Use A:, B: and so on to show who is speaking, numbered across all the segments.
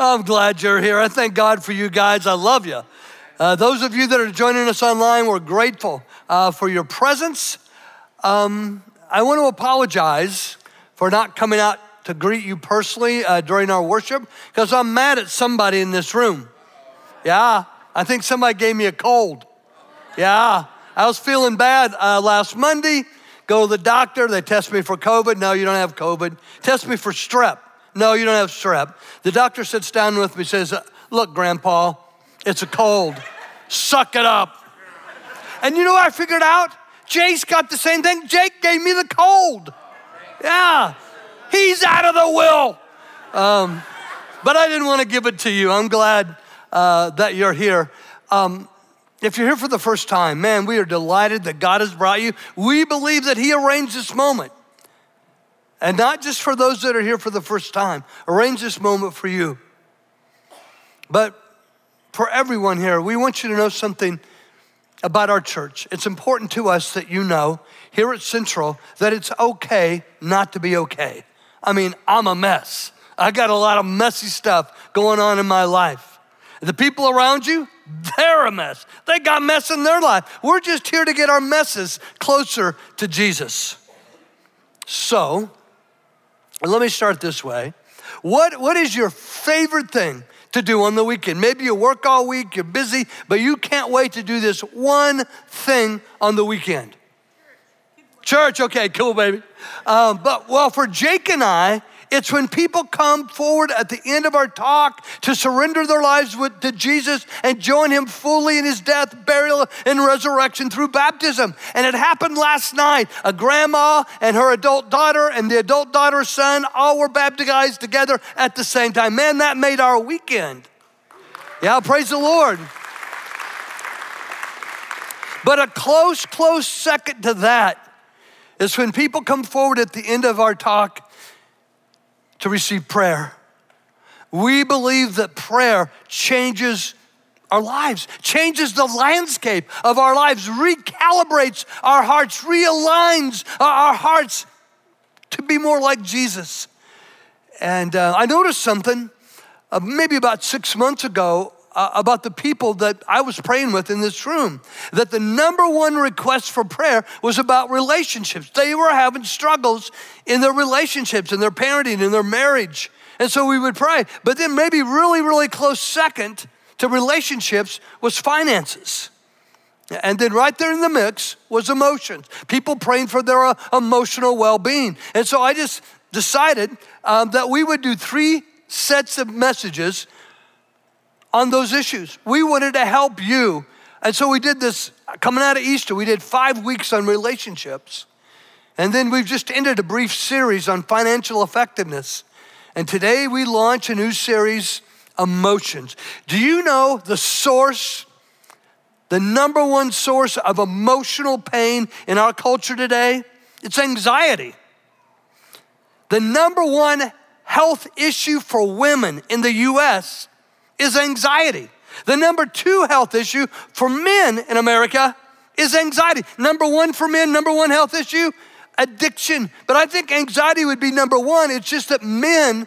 A: I'm glad you're here. I thank God for you guys. I love you. Uh, those of you that are joining us online, we're grateful uh, for your presence. Um, I want to apologize for not coming out to greet you personally uh, during our worship because I'm mad at somebody in this room. Yeah, I think somebody gave me a cold. Yeah, I was feeling bad uh, last Monday. Go to the doctor, they test me for COVID. No, you don't have COVID. Test me for strep. No, you don't have strep. The doctor sits down with me, says, Look, Grandpa, it's a cold. Suck it up. And you know what I figured out? Jake's got the same thing. Jake gave me the cold. Yeah, he's out of the will. Um, but I didn't want to give it to you. I'm glad uh, that you're here. Um, if you're here for the first time, man, we are delighted that God has brought you. We believe that He arranged this moment. And not just for those that are here for the first time, arrange this moment for you. But for everyone here, we want you to know something about our church. It's important to us that you know here at Central that it's okay not to be okay. I mean, I'm a mess. I got a lot of messy stuff going on in my life. The people around you, they're a mess. They got mess in their life. We're just here to get our messes closer to Jesus. So, let me start this way. What, what is your favorite thing to do on the weekend? Maybe you work all week, you're busy, but you can't wait to do this one thing on the weekend. Church, okay, cool, baby. Um, but well, for Jake and I, it's when people come forward at the end of our talk to surrender their lives with, to Jesus and join him fully in his death, burial, and resurrection through baptism. And it happened last night. A grandma and her adult daughter and the adult daughter's son all were baptized together at the same time. Man, that made our weekend. Yeah, praise the Lord. But a close, close second to that is when people come forward at the end of our talk to receive prayer. We believe that prayer changes our lives, changes the landscape of our lives, recalibrates our hearts, realigns our hearts to be more like Jesus. And uh, I noticed something uh, maybe about six months ago uh, about the people that I was praying with in this room that the number one request for prayer was about relationships. They were having struggles in their relationships, in their parenting, in their marriage. And so we would pray. But then, maybe really, really close second to relationships was finances. And then, right there in the mix was emotions. People praying for their uh, emotional well being. And so I just decided um, that we would do three sets of messages on those issues. We wanted to help you. And so we did this coming out of Easter. We did five weeks on relationships. And then we've just ended a brief series on financial effectiveness. And today we launch a new series, Emotions. Do you know the source, the number one source of emotional pain in our culture today? It's anxiety. The number one health issue for women in the US is anxiety. The number two health issue for men in America is anxiety. Number one for men, number one health issue, addiction. But I think anxiety would be number one. It's just that men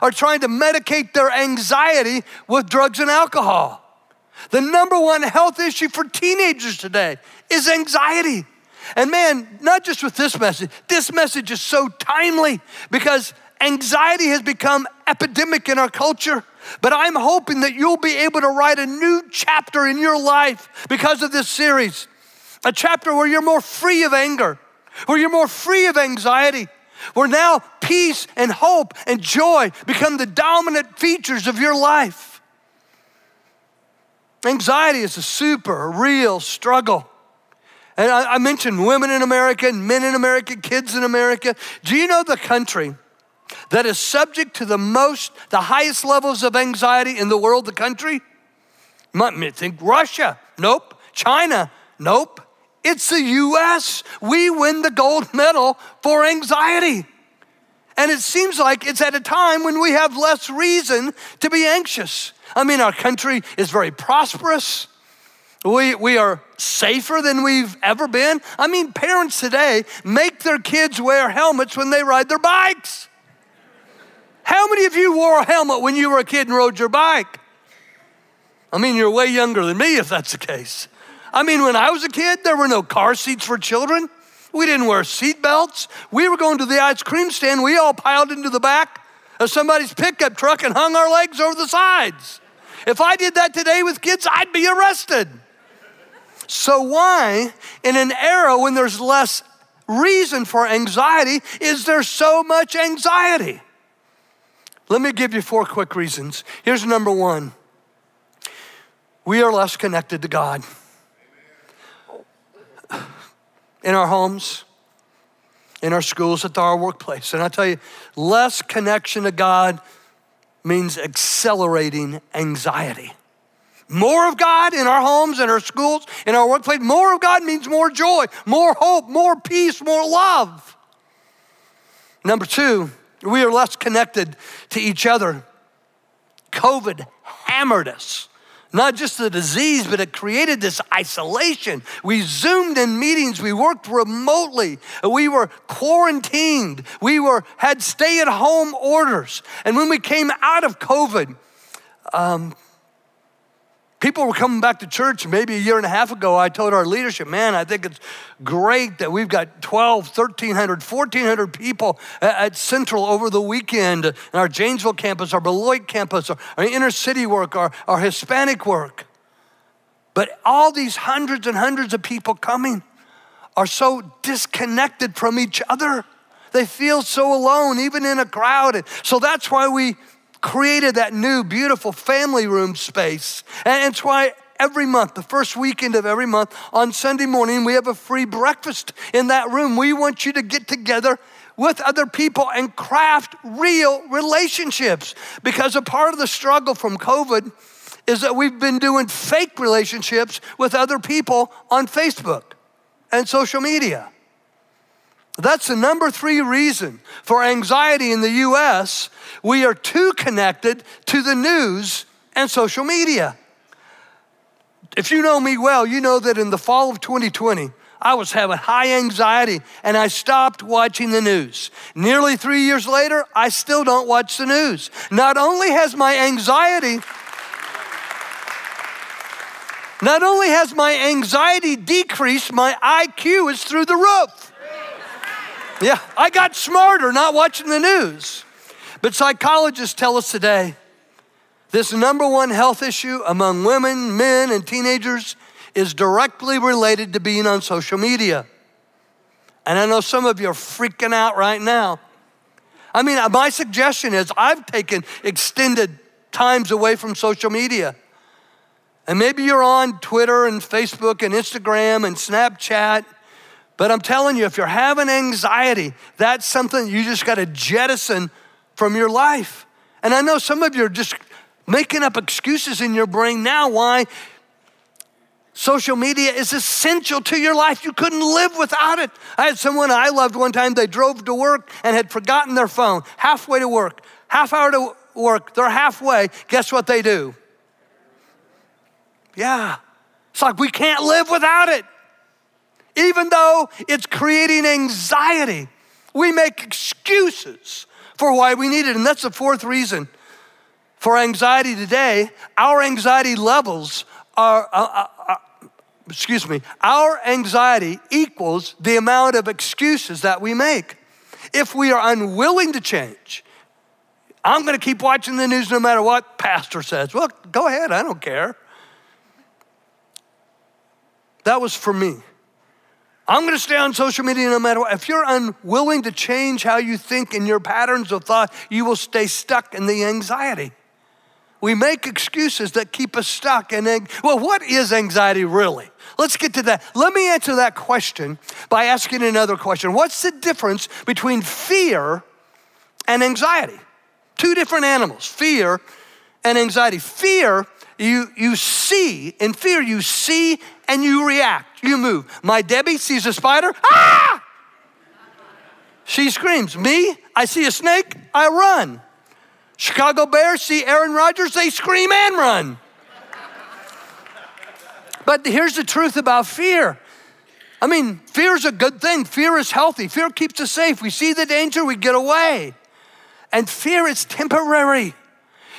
A: are trying to medicate their anxiety with drugs and alcohol. The number one health issue for teenagers today is anxiety. And man, not just with this message, this message is so timely because anxiety has become epidemic in our culture. But I'm hoping that you'll be able to write a new chapter in your life because of this series. A chapter where you're more free of anger, where you're more free of anxiety, where now peace and hope and joy become the dominant features of your life. Anxiety is a super real struggle. And I, I mentioned women in America and men in America, kids in America. Do you know the country that is subject to the most, the highest levels of anxiety in the world, the country? Might think Russia. Nope. China. Nope. It's the US. We win the gold medal for anxiety. And it seems like it's at a time when we have less reason to be anxious. I mean, our country is very prosperous. We, we are safer than we've ever been. I mean, parents today make their kids wear helmets when they ride their bikes. How many of you wore a helmet when you were a kid and rode your bike? I mean, you're way younger than me if that's the case. I mean, when I was a kid, there were no car seats for children. We didn't wear seat belts. We were going to the ice cream stand. We all piled into the back of somebody's pickup truck and hung our legs over the sides. If I did that today with kids, I'd be arrested. So, why, in an era when there's less reason for anxiety, is there so much anxiety? Let me give you four quick reasons. Here's number one we are less connected to God in our homes, in our schools, at our workplace. And I tell you, less connection to God means accelerating anxiety. More of God in our homes, in our schools, in our workplace, more of God means more joy, more hope, more peace, more love. Number two, we are less connected to each other. COVID hammered us not just the disease, but it created this isolation. We zoomed in meetings, we worked remotely, we were quarantined, we were had stay-at-home orders. And when we came out of COVID, um, People were coming back to church maybe a year and a half ago. I told our leadership, man, I think it's great that we've got 12, 1,300, 1,400 people at Central over the weekend in our Janesville campus, our Beloit campus, our, inner city work, our, our Hispanic work. But all these hundreds and hundreds of people coming are so disconnected from each other. They feel so alone, even in a crowd. So that's why we created that new, beautiful family room space. And it's why every month, the first weekend of every month, on Sunday morning, we have a free breakfast in that room. We want you to get together with other people and craft real relationships because a part of the struggle from COVID is that we've been doing fake relationships with other people on Facebook and social media. That's the number three reason for anxiety in the US. We are too connected to the news and social media. If you know me well, you know that in the fall of 2020, I was having high anxiety and I stopped watching the news. Nearly three years later, I still don't watch the news. Not only has my anxiety, not only has my anxiety decreased, my IQ is through the roof. Yeah, I got smarter not watching the news. But psychologists tell us today this number one health issue among women, men, and teenagers is directly related to being on social media. And I know some of you are freaking out right now. I mean, my suggestion is I've taken extended times away from social media. And maybe you're on Twitter and Facebook and Instagram and Snapchat but I'm telling you, if you're having anxiety, that's something you just got to jettison from your life. And I know some of you are just making up excuses in your brain now why social media is essential to your life. You couldn't live without it. I had someone I loved one time, they drove to work and had forgotten their phone halfway to work, half hour to work, they're halfway. Guess what they do? Yeah. It's like we can't live without it even though it's creating anxiety. We make excuses for why we need it. And that's the fourth reason for anxiety today. Our anxiety levels are, uh, uh, uh, excuse me, our anxiety equals the amount of excuses that we make. If we are unwilling to change, I'm going to keep watching the news no matter what pastor says. Well, go ahead, I don't care. That was for me. I'm going to stay on social media no matter what. If you're unwilling to change how you think and your patterns of thought, you will stay stuck in the anxiety. We make excuses that keep us stuck. And well, what is anxiety really? Let's get to that. Let me answer that question by asking another question. What's the difference between fear and anxiety? Two different animals, fear and anxiety. Fear, you, you see, in fear, you see and you react, you move. My Debbie sees a spider, ah! She screams. Me, I see a snake, I run. Chicago Bears see Aaron Rodgers, they scream and run. But here's the truth about fear. I mean, fear is a good thing. Fear is healthy. Fear keeps us safe. We see the danger, we get away. And fear is temporary.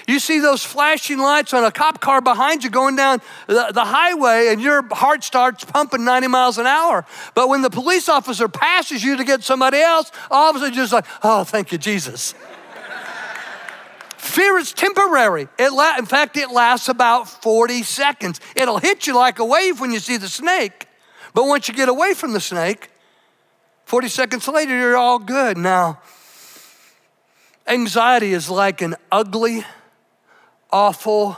A: You see those flashing lights on a cop car behind you going down the, the, highway, and your heart starts pumping 90 miles an hour. But when the police officer passes you to get somebody else, all of a sudden you're just like, oh, thank you, Jesus. Fear is temporary. It la- in fact, it lasts about 40 seconds. It'll hit you like a wave when you see the snake. But once you get away from the snake, 40 seconds later, you're all good. Now, anxiety is like an ugly, awful,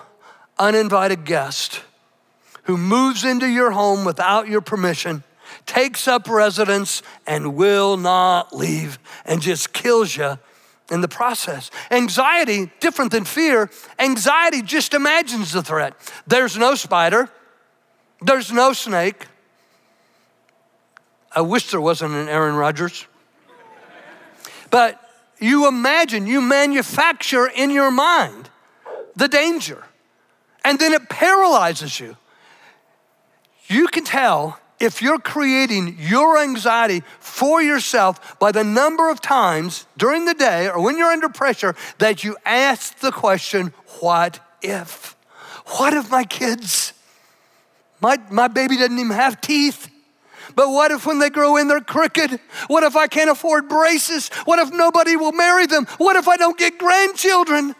A: uninvited guest who moves into your home without your permission, takes up residence, and will not leave, and just kills you in the process. Anxiety, different than fear, anxiety just imagines the threat. There's no spider, there's no snake. I wish there wasn't an Aaron Rodgers. But you imagine, you manufacture in your mind the danger, and then it paralyzes you. You can tell if you're creating your anxiety for yourself by the number of times during the day or when you're under pressure that you ask the question, What if? What if my kids, my, my baby doesn't even have teeth? But what if when they grow in they're crooked? What if I can't afford braces? What if nobody will marry them? What if I don't get grandchildren?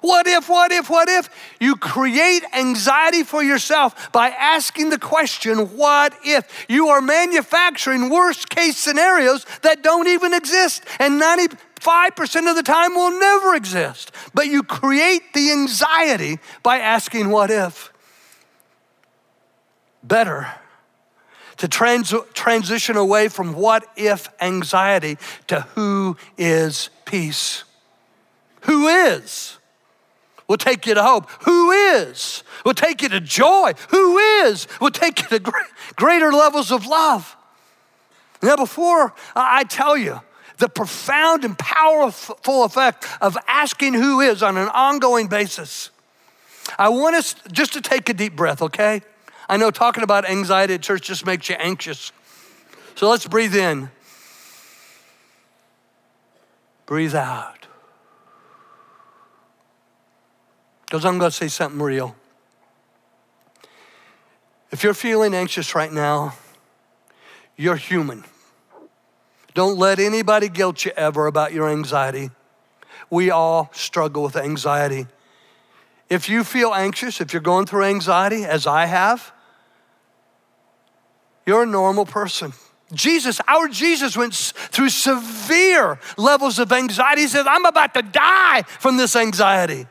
A: What if, what if, what if? You create anxiety for yourself by asking the question, what if? You are manufacturing worst case scenarios that don't even exist and 95% of the time will never exist. But you create the anxiety by asking, what if? Better to trans- transition away from what if anxiety to who is peace. Who is? Will take you to hope. Who is? Will take you to joy. Who is? Will take you to greater levels of love. Now, before I tell you the profound and powerful effect of asking who is on an ongoing basis, I want us just to take a deep breath, okay? I know talking about anxiety at church just makes you anxious. So let's breathe in, breathe out. Because I'm going to say something real. If you're feeling anxious right now, you're human. Don't let anybody guilt you ever about your anxiety. We all struggle with anxiety. If you feel anxious, if you're going through anxiety, as I have, you're a normal person. Jesus, our Jesus went through severe levels of anxiety. He said, I'm about to die from this anxiety.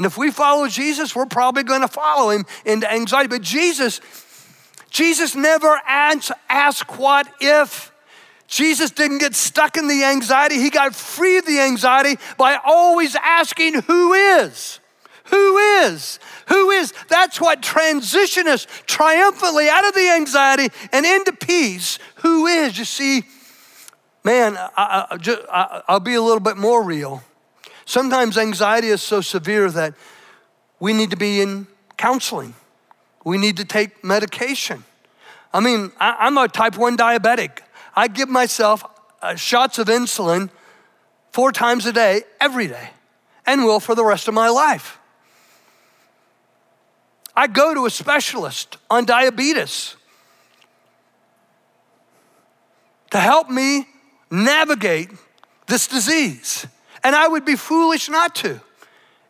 A: And if we follow Jesus, we're probably going to follow him into anxiety. But Jesus, Jesus never asked what if. Jesus didn't get stuck in the anxiety. He got free of the anxiety by always asking, Who is? Who is? Who is? That's what transition us triumphantly out of the anxiety and into peace. Who is? You see, man, I, will be a little bit more real. Sometimes anxiety is so severe that we need to be in counseling. We need to take medication. I mean, I, am a type 1 diabetic. I give myself uh, shots of insulin four times a day, every day, and will for the rest of my life. I go to a specialist on diabetes to help me navigate this disease. And I would be foolish not to.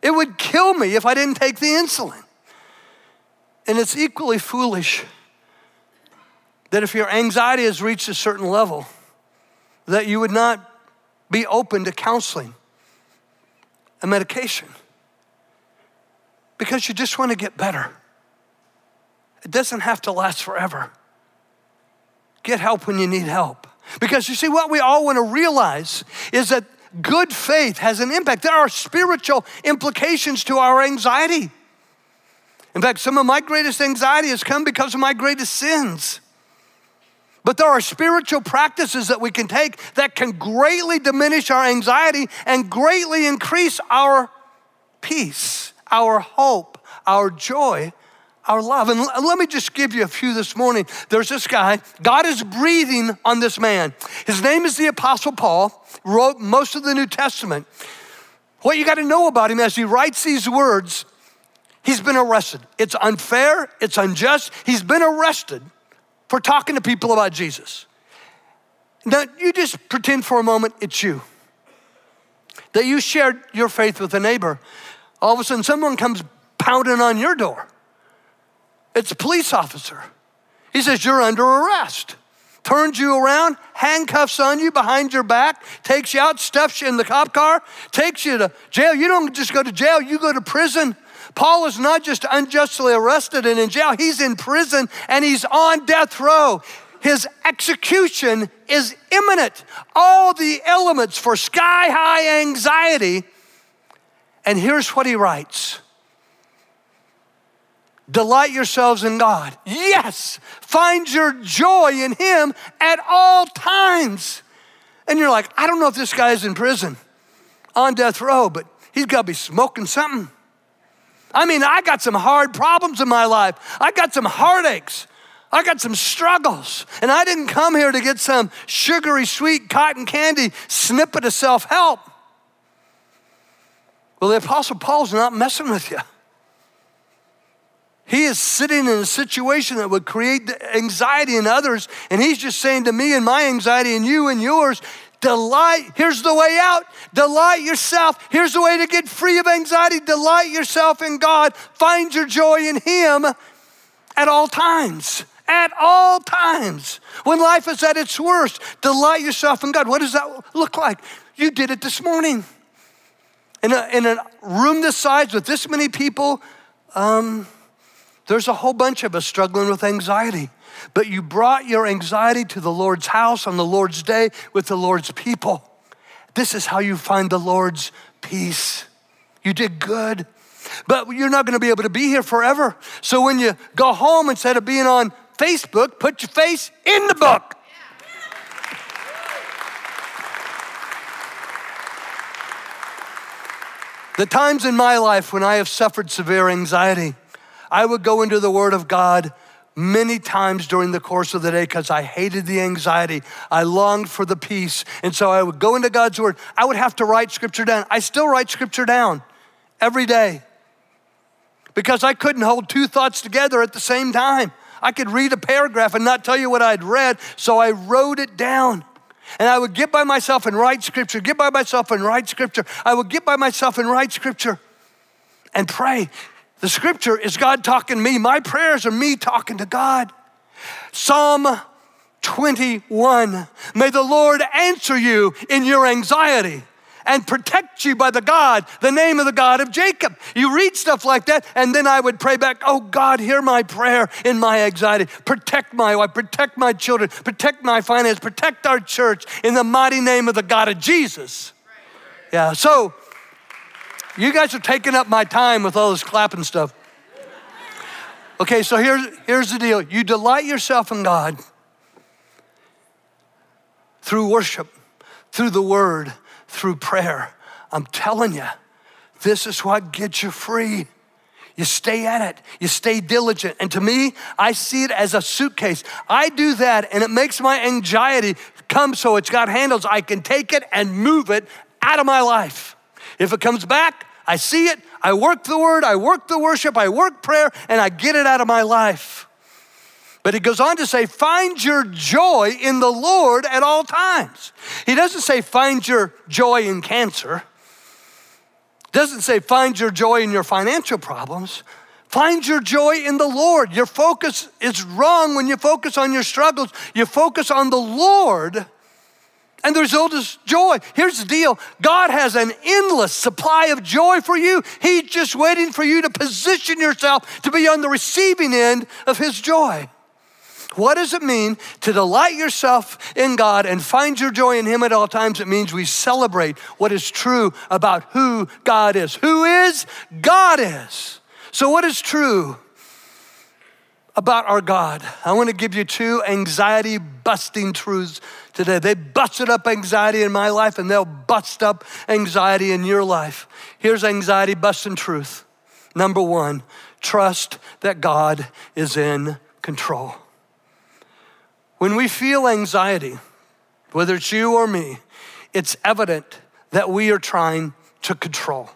A: It would kill me if I didn't take the insulin. And it's equally foolish that if your anxiety has reached a certain level, that you would not be open to counseling and medication because you just want to get better. It doesn't have to last forever. Get help when you need help. Because you see, what we all want to realize is that good faith has an impact. There are spiritual implications to our anxiety. In fact, some of my greatest anxiety has come because of my greatest sins. But there are spiritual practices that we can take that can greatly diminish our anxiety and greatly increase our peace, our hope, our joy, our love. And let me just give you a few this morning. There's this guy, God is breathing on this man. His name is the Apostle Paul, wrote most of the New Testament. What you got to know about him as he writes these words, he's been arrested. It's unfair, it's unjust. He's been arrested for talking to people about Jesus. Now, you just pretend for a moment it's you. That you shared your faith with a neighbor. All of a sudden, someone comes pounding on your door. It's a police officer. He says, You're under arrest. Turns you around, handcuffs on you behind your back, takes you out, stuffs you in the cop car, takes you to jail. You don't just go to jail, you go to prison. Paul is not just unjustly arrested and in jail, he's in prison and he's on death row. His execution is imminent. All the elements for sky high anxiety. And here's what he writes Delight yourselves in God. Yes, find your joy in Him at all times. And you're like, I don't know if this guy is in prison on death row, but he's got to be smoking something. I mean, I got some hard problems in my life. I got some heartaches. I got some struggles. And I didn't come here to get some sugary, sweet cotton candy snippet of self help. Well, the Apostle Paul's not messing with you. He is sitting in a situation that would create anxiety in others, and he's just saying to me and my anxiety and you and yours, delight. Here's the way out. Delight yourself. Here's the way to get free of anxiety. Delight yourself in God. Find your joy in Him at all times. At all times. When life is at its worst, delight yourself in God. What does that look like? You did it this morning. In a, in a room this size with this many people, um, there's a whole bunch of us struggling with anxiety. But you brought your anxiety to the Lord's house on the Lord's day with the Lord's people. This is how you find the Lord's peace. You did good. But you're not going to be able to be here forever. So when you go home, instead of being on Facebook, put your face in the book. The times in my life when I have suffered severe anxiety, I would go into the Word of God many times during the course of the day because I hated the anxiety. I longed for the peace. And so I would go into God's Word. I would have to write Scripture down. I still write Scripture down every day because I couldn't hold two thoughts together at the same time. I could read a paragraph and not tell you what I'd read, so I wrote it down. And I would get by myself and write scripture, get by myself and write scripture. I would get by myself and write scripture and pray. The scripture is God talking to me. My prayers are me talking to God. Psalm 21 May the Lord answer you in your anxiety and protect you by the God, the name of the God of Jacob. You read stuff like that, and then I would pray back, Oh God, hear my prayer in my anxiety. Protect my wife, protect my children, protect my finance, protect our church in the mighty name of the God of Jesus. Yeah, so you guys are taking up my time with all this clapping stuff. Okay, so here's, here's the deal you delight yourself in God through worship, through the word, through prayer. I'm telling you, this is what gets you free. You stay at it, you stay diligent. And to me, I see it as a suitcase. I do that, and it makes my anxiety come so it's got handles. I can take it and move it out of my life. If it comes back, I see it, I work the word, I work the worship, I work prayer, and I get it out of my life. But he goes on to say, find your joy in the Lord at all times. He doesn't say find your joy in cancer. Doesn't say find your joy in your financial problems. Find your joy in the Lord. Your focus is wrong when you focus on your struggles. You focus on the Lord and the result is joy. Here's the deal God has an endless supply of joy for you. He's just waiting for you to position yourself to be on the receiving end of His joy. What does it mean to delight yourself in God and find your joy in Him at all times? It means we celebrate what is true about who God is. Who is? God is. So, what is true about our God? I want to give you two anxiety busting truths today. They busted up anxiety in my life and they'll bust up anxiety in your life. Here's anxiety busting truth. Number one, trust that God is in control. When we feel anxiety, whether it's you or me, it's evident that we are trying to control.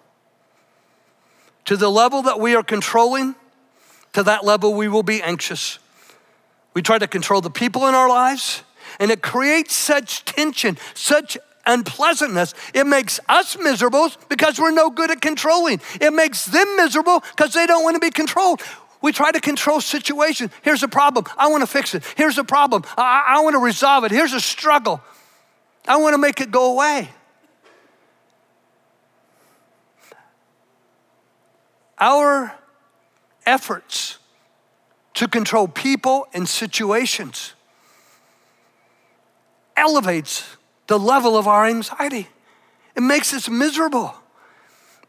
A: To the level that we are controlling, to that level we will be anxious. We try to control the people in our lives, and it creates such tension, such unpleasantness. It makes us miserable because we're no good at controlling. It makes them miserable because they don't want to be controlled. We try to control situations. Here's a problem. I want to fix it. Here's a problem. I, I want to resolve it. Here's a struggle. I want to make it go away. Our efforts to control people and situations elevates the level of our anxiety. It makes us miserable.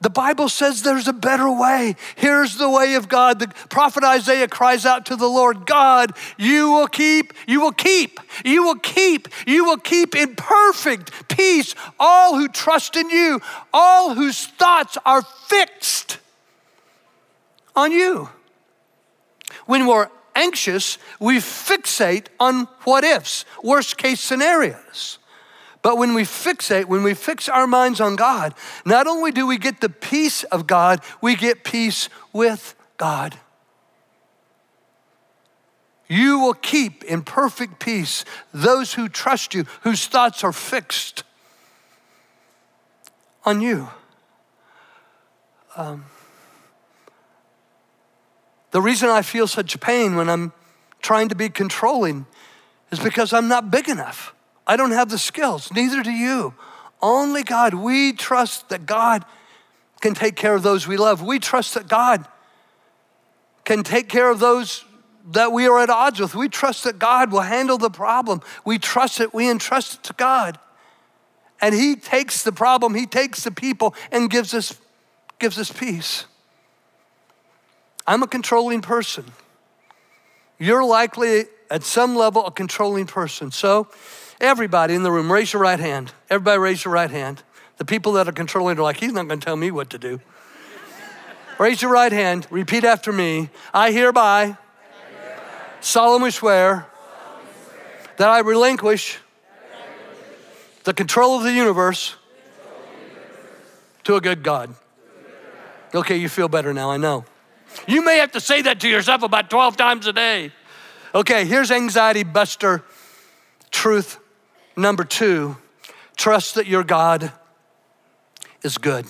A: The Bible says there's a better way. Here's the way of God. The prophet Isaiah cries out to the Lord God, you will keep, you will keep, you will keep, you will keep in perfect peace all who trust in you, all whose thoughts are fixed on you. When we're anxious, we fixate on what ifs, worst case scenarios. But when we fixate, when we fix our minds on God, not only do we get the peace of God, we get peace with God. You will keep in perfect peace those who trust you, whose thoughts are fixed on you. Um, the reason I feel such pain when I'm trying to be controlling is because I'm not big enough. I don't have the skills, neither do you. Only God. We trust that God can take care of those we love. We trust that God can take care of those that we are at odds with. We trust that God will handle the problem. We trust it, we entrust it to God. And He takes the problem, He takes the people, and gives us, gives us peace. I'm a controlling person. You're likely at some level a controlling person. So, everybody in the room, raise your right hand. Everybody, raise your right hand. The people that are controlling are like, he's not going to tell me what to do. raise your right hand. Repeat after me. I hereby, I hereby solemnly, swear swear that I relinquish, that I relinquish the control of the universe, the universe to a good God. Okay, you feel better now, I know. You may have to say that to yourself about 12 times a day. Okay, here's anxiety buster truth number two trust that your God is good.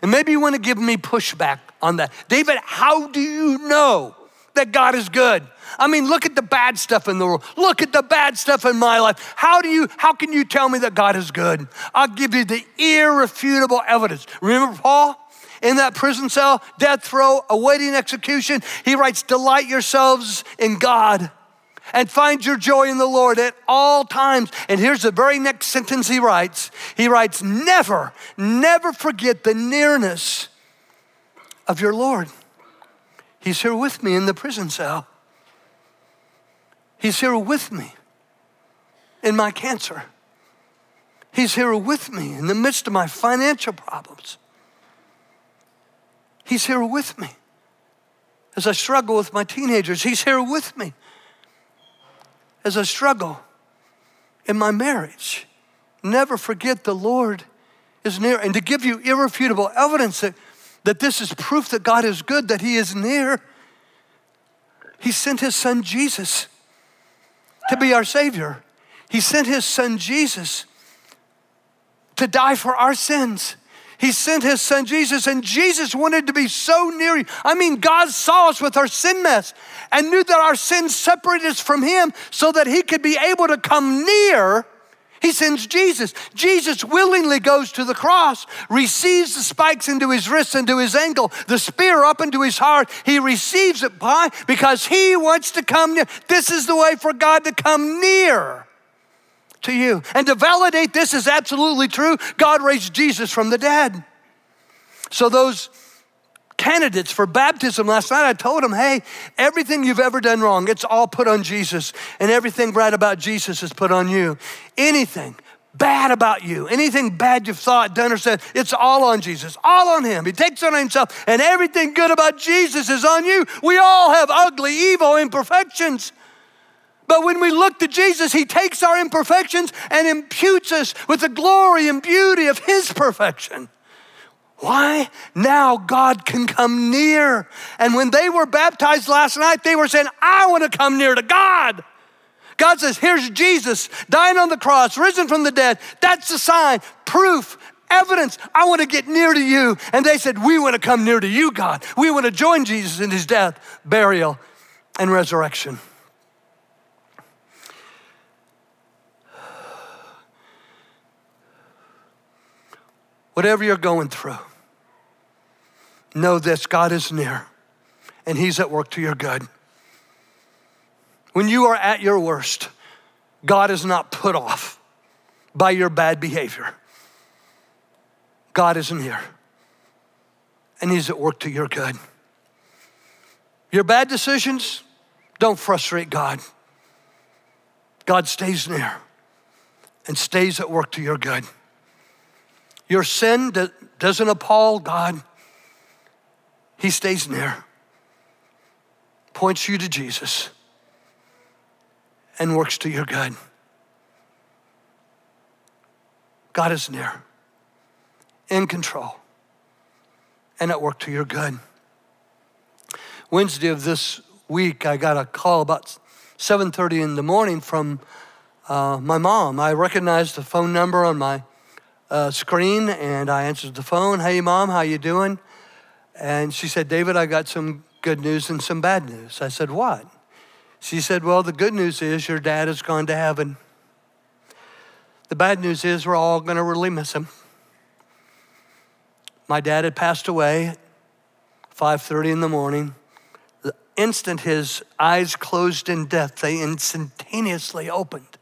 A: And maybe you want to give me pushback on that. David, how do you know that God is good? I mean, look at the bad stuff in the world. Look at the bad stuff in my life. How do you how can you tell me that God is good? I'll give you the irrefutable evidence. Remember Paul? In that prison cell, death row, awaiting execution, he writes, Delight yourselves in God and find your joy in the Lord at all times. And here's the very next sentence he writes He writes, Never, never forget the nearness of your Lord. He's here with me in the prison cell. He's here with me in my cancer. He's here with me in the midst of my financial problems. He's here with me. As I struggle with my teenagers, He's here with me. As I struggle in my marriage, never forget the Lord is near. And to give you irrefutable evidence that, that this is proof that God is good, that He is near, He sent His Son Jesus to be our Savior. He sent His Son Jesus to die for our sins. He sent his son Jesus, and Jesus wanted to be so near you. I mean, God saw us with our sin mess and knew that our sins separated us from him so that he could be able to come near. He sends Jesus. Jesus willingly goes to the cross, receives the spikes into his wrist, into his ankle, the spear up into his heart. He receives it. Why? Because he wants to come near. This is the way for God to come near to you. And to validate this is absolutely true, God raised Jesus from the dead. So those candidates for baptism last night, I told them, hey, everything you've ever done wrong, it's all put on Jesus, and everything right about Jesus is put on you. Anything bad about you, anything bad you've thought, done, or said, it's all on Jesus, all on Him. He takes it on Himself, and everything good about Jesus is on you. We all have ugly, evil imperfections. But when we look to Jesus, He takes our imperfections and imputes us with the glory and beauty of His perfection. Why? Now God can come near. And when they were baptized last night, they were saying, I want to come near to God. God says, Here's Jesus dying on the cross, risen from the dead. That's the sign, proof, evidence. I want to get near to you. And they said, We want to come near to you, God. We want to join Jesus in his death, burial, and resurrection. Whatever you're going through, know this God is near and He's at work to your good. When you are at your worst, God is not put off by your bad behavior. God is near and He's at work to your good. Your bad decisions don't frustrate God. God stays near and stays at work to your good. Your sin that doesn't appall God, He stays near, points you to Jesus, and works to your good. God is near, in control, and at work to your good. Wednesday of this week, I got a call about 7:30 in the morning from uh, my mom. I recognized the phone number on my uh, screen and I answered the phone. Hey, mom, how you doing? And she said, David, I got some good news and some bad news. I said, what? She said, well, the good news is your dad has gone to heaven. The bad news is we're all going to really miss him. My dad had passed away at 5:30 in the morning. The instant his eyes closed in death, they instantaneously opened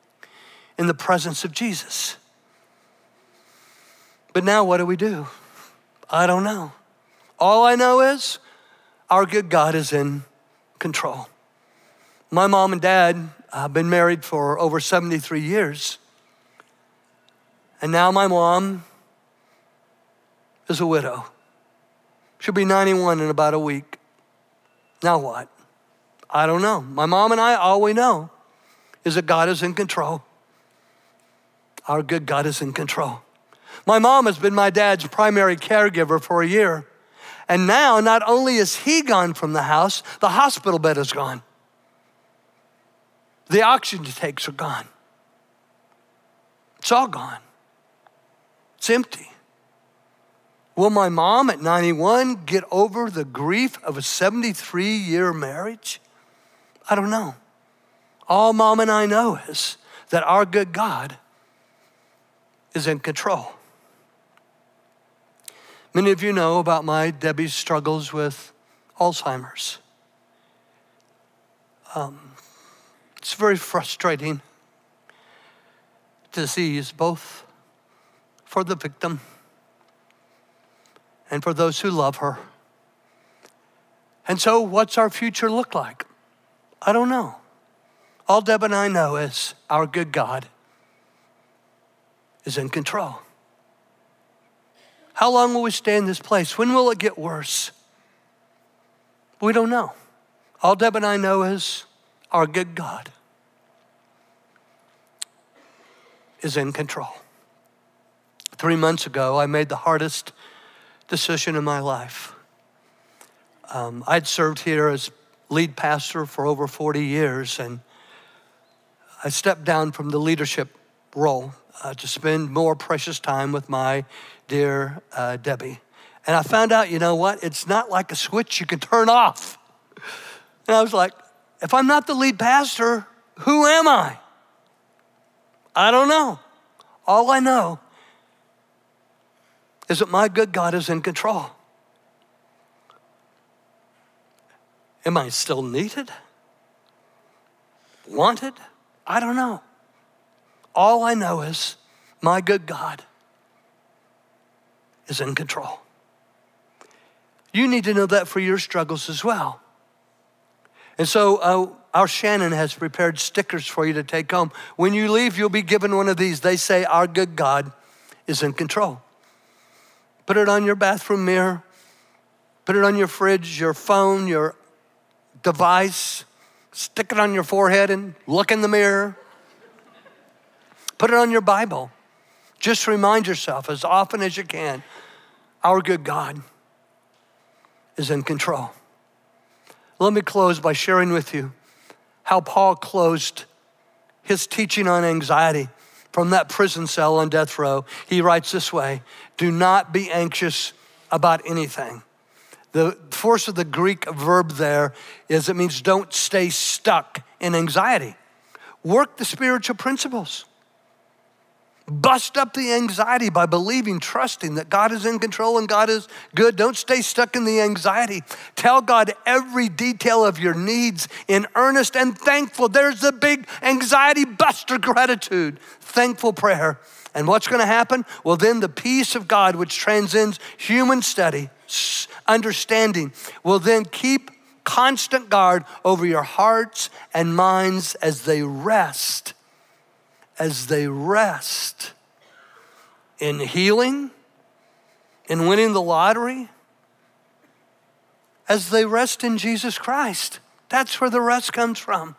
A: in the presence of Jesus. But now what do we do? I don't know. All I know is our good God is in control. My mom and dad have been married for over 73 years. And now my mom is a widow. She'll be 91 in about a week. Now what? I don't know. My mom and I, all we know is that God is in control. Our good God is in control. My mom has been my dad's primary caregiver for a year. And now, not only is he gone from the house, the hospital bed is gone. The oxygen tanks are gone. It's all gone. It's empty. Will my mom at 91 get over the grief of a 73 year marriage? I don't know. All mom and I know is that our good God is in control. Many of you know about my Debbie's struggles with Alzheimer's. Um, it's very frustrating disease, both for the victim and for those who love her. And so, what's our future look like? I don't know. All Deb and I know is our good God is in control. How long will we stay in this place? When will it get worse? We don't know. All Deb and I know is our good God is in control. Three months ago, I made the hardest decision in my life. Um, I'd served here as lead pastor for over 40 years, and I stepped down from the leadership role uh, to spend more precious time with my dear uh, Debbie. And I found out, you know what? It's not like a switch you can turn off. And I was like, if I'm not the lead pastor, who am I? I don't know. All I know is that my good God is in control. Am I still needed? Wanted? I don't know. All I know is my good God is in control. You need to know that for your struggles as well. And so, uh, our Shannon has prepared stickers for you to take home. When you leave, you'll be given one of these. They say, Our good God is in control. Put it on your bathroom mirror, put it on your fridge, your phone, your device, stick it on your forehead and look in the mirror. Put it on your Bible. Just remind yourself as often as you can Our good God is in control. Let me close by sharing with you how Paul closed his teaching on anxiety from that prison cell on death row. He writes this way Do not be anxious about anything. The force of the Greek verb there is it means don't stay stuck in anxiety. Work the spiritual principles. Bust up the anxiety by believing, trusting that God is in control and God is good. Don't stay stuck in the anxiety. Tell God every detail of your needs in earnest and thankful. There's the big anxiety buster gratitude, thankful prayer. And what's going to happen? Well, then the peace of God, which transcends human study, understanding, will then keep constant guard over your hearts and minds as they rest as they rest in healing, in winning the lottery, as they rest in Jesus Christ. That's where the rest comes from.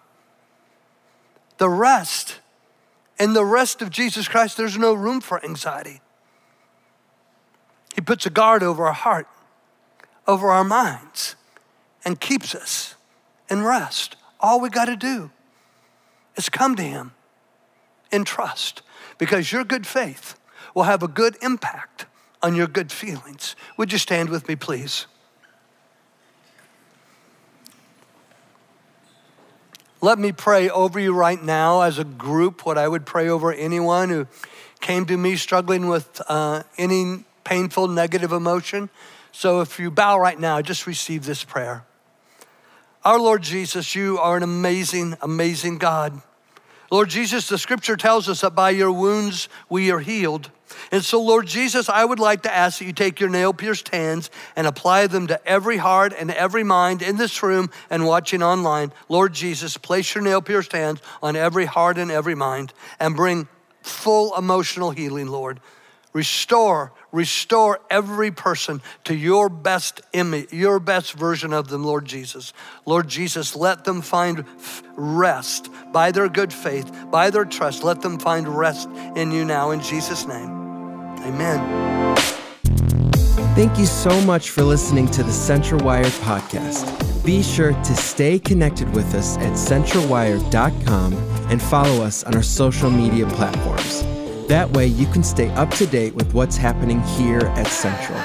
A: The rest. In the rest of Jesus Christ, there's no room for anxiety. He puts a guard over our heart, over our minds, and keeps us in rest. All we got to do is come to Him in trust because your good faith will have a good impact on your good feelings. Would you stand with me, please? Let me pray over you right now as a group, what I would pray over anyone who came to me struggling with uh, any painful negative emotion. So if you bow right now, just receive this prayer. Our Lord Jesus, you are an amazing, amazing God. Lord Jesus, the scripture tells us that by your wounds we are healed. And so, Lord Jesus, I would like to ask that you take your nail pierced hands and apply them to every heart and every mind in this room and watching online. Lord Jesus, place your nail pierced hands on every heart and every mind and bring full emotional healing, Lord. Restore, restore every person to your best image, your best version of them, Lord Jesus. Lord Jesus, let them find rest by their good faith, by their trust. Let them find rest in you now, in Jesus' name. Amen.
B: Thank you so much for listening to the Central Wired podcast. Be sure to stay connected with us at centralwire.com and follow us on our social media platforms. That way, you can stay up to date with what's happening here at Central.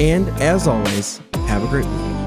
B: And as always, have a great week.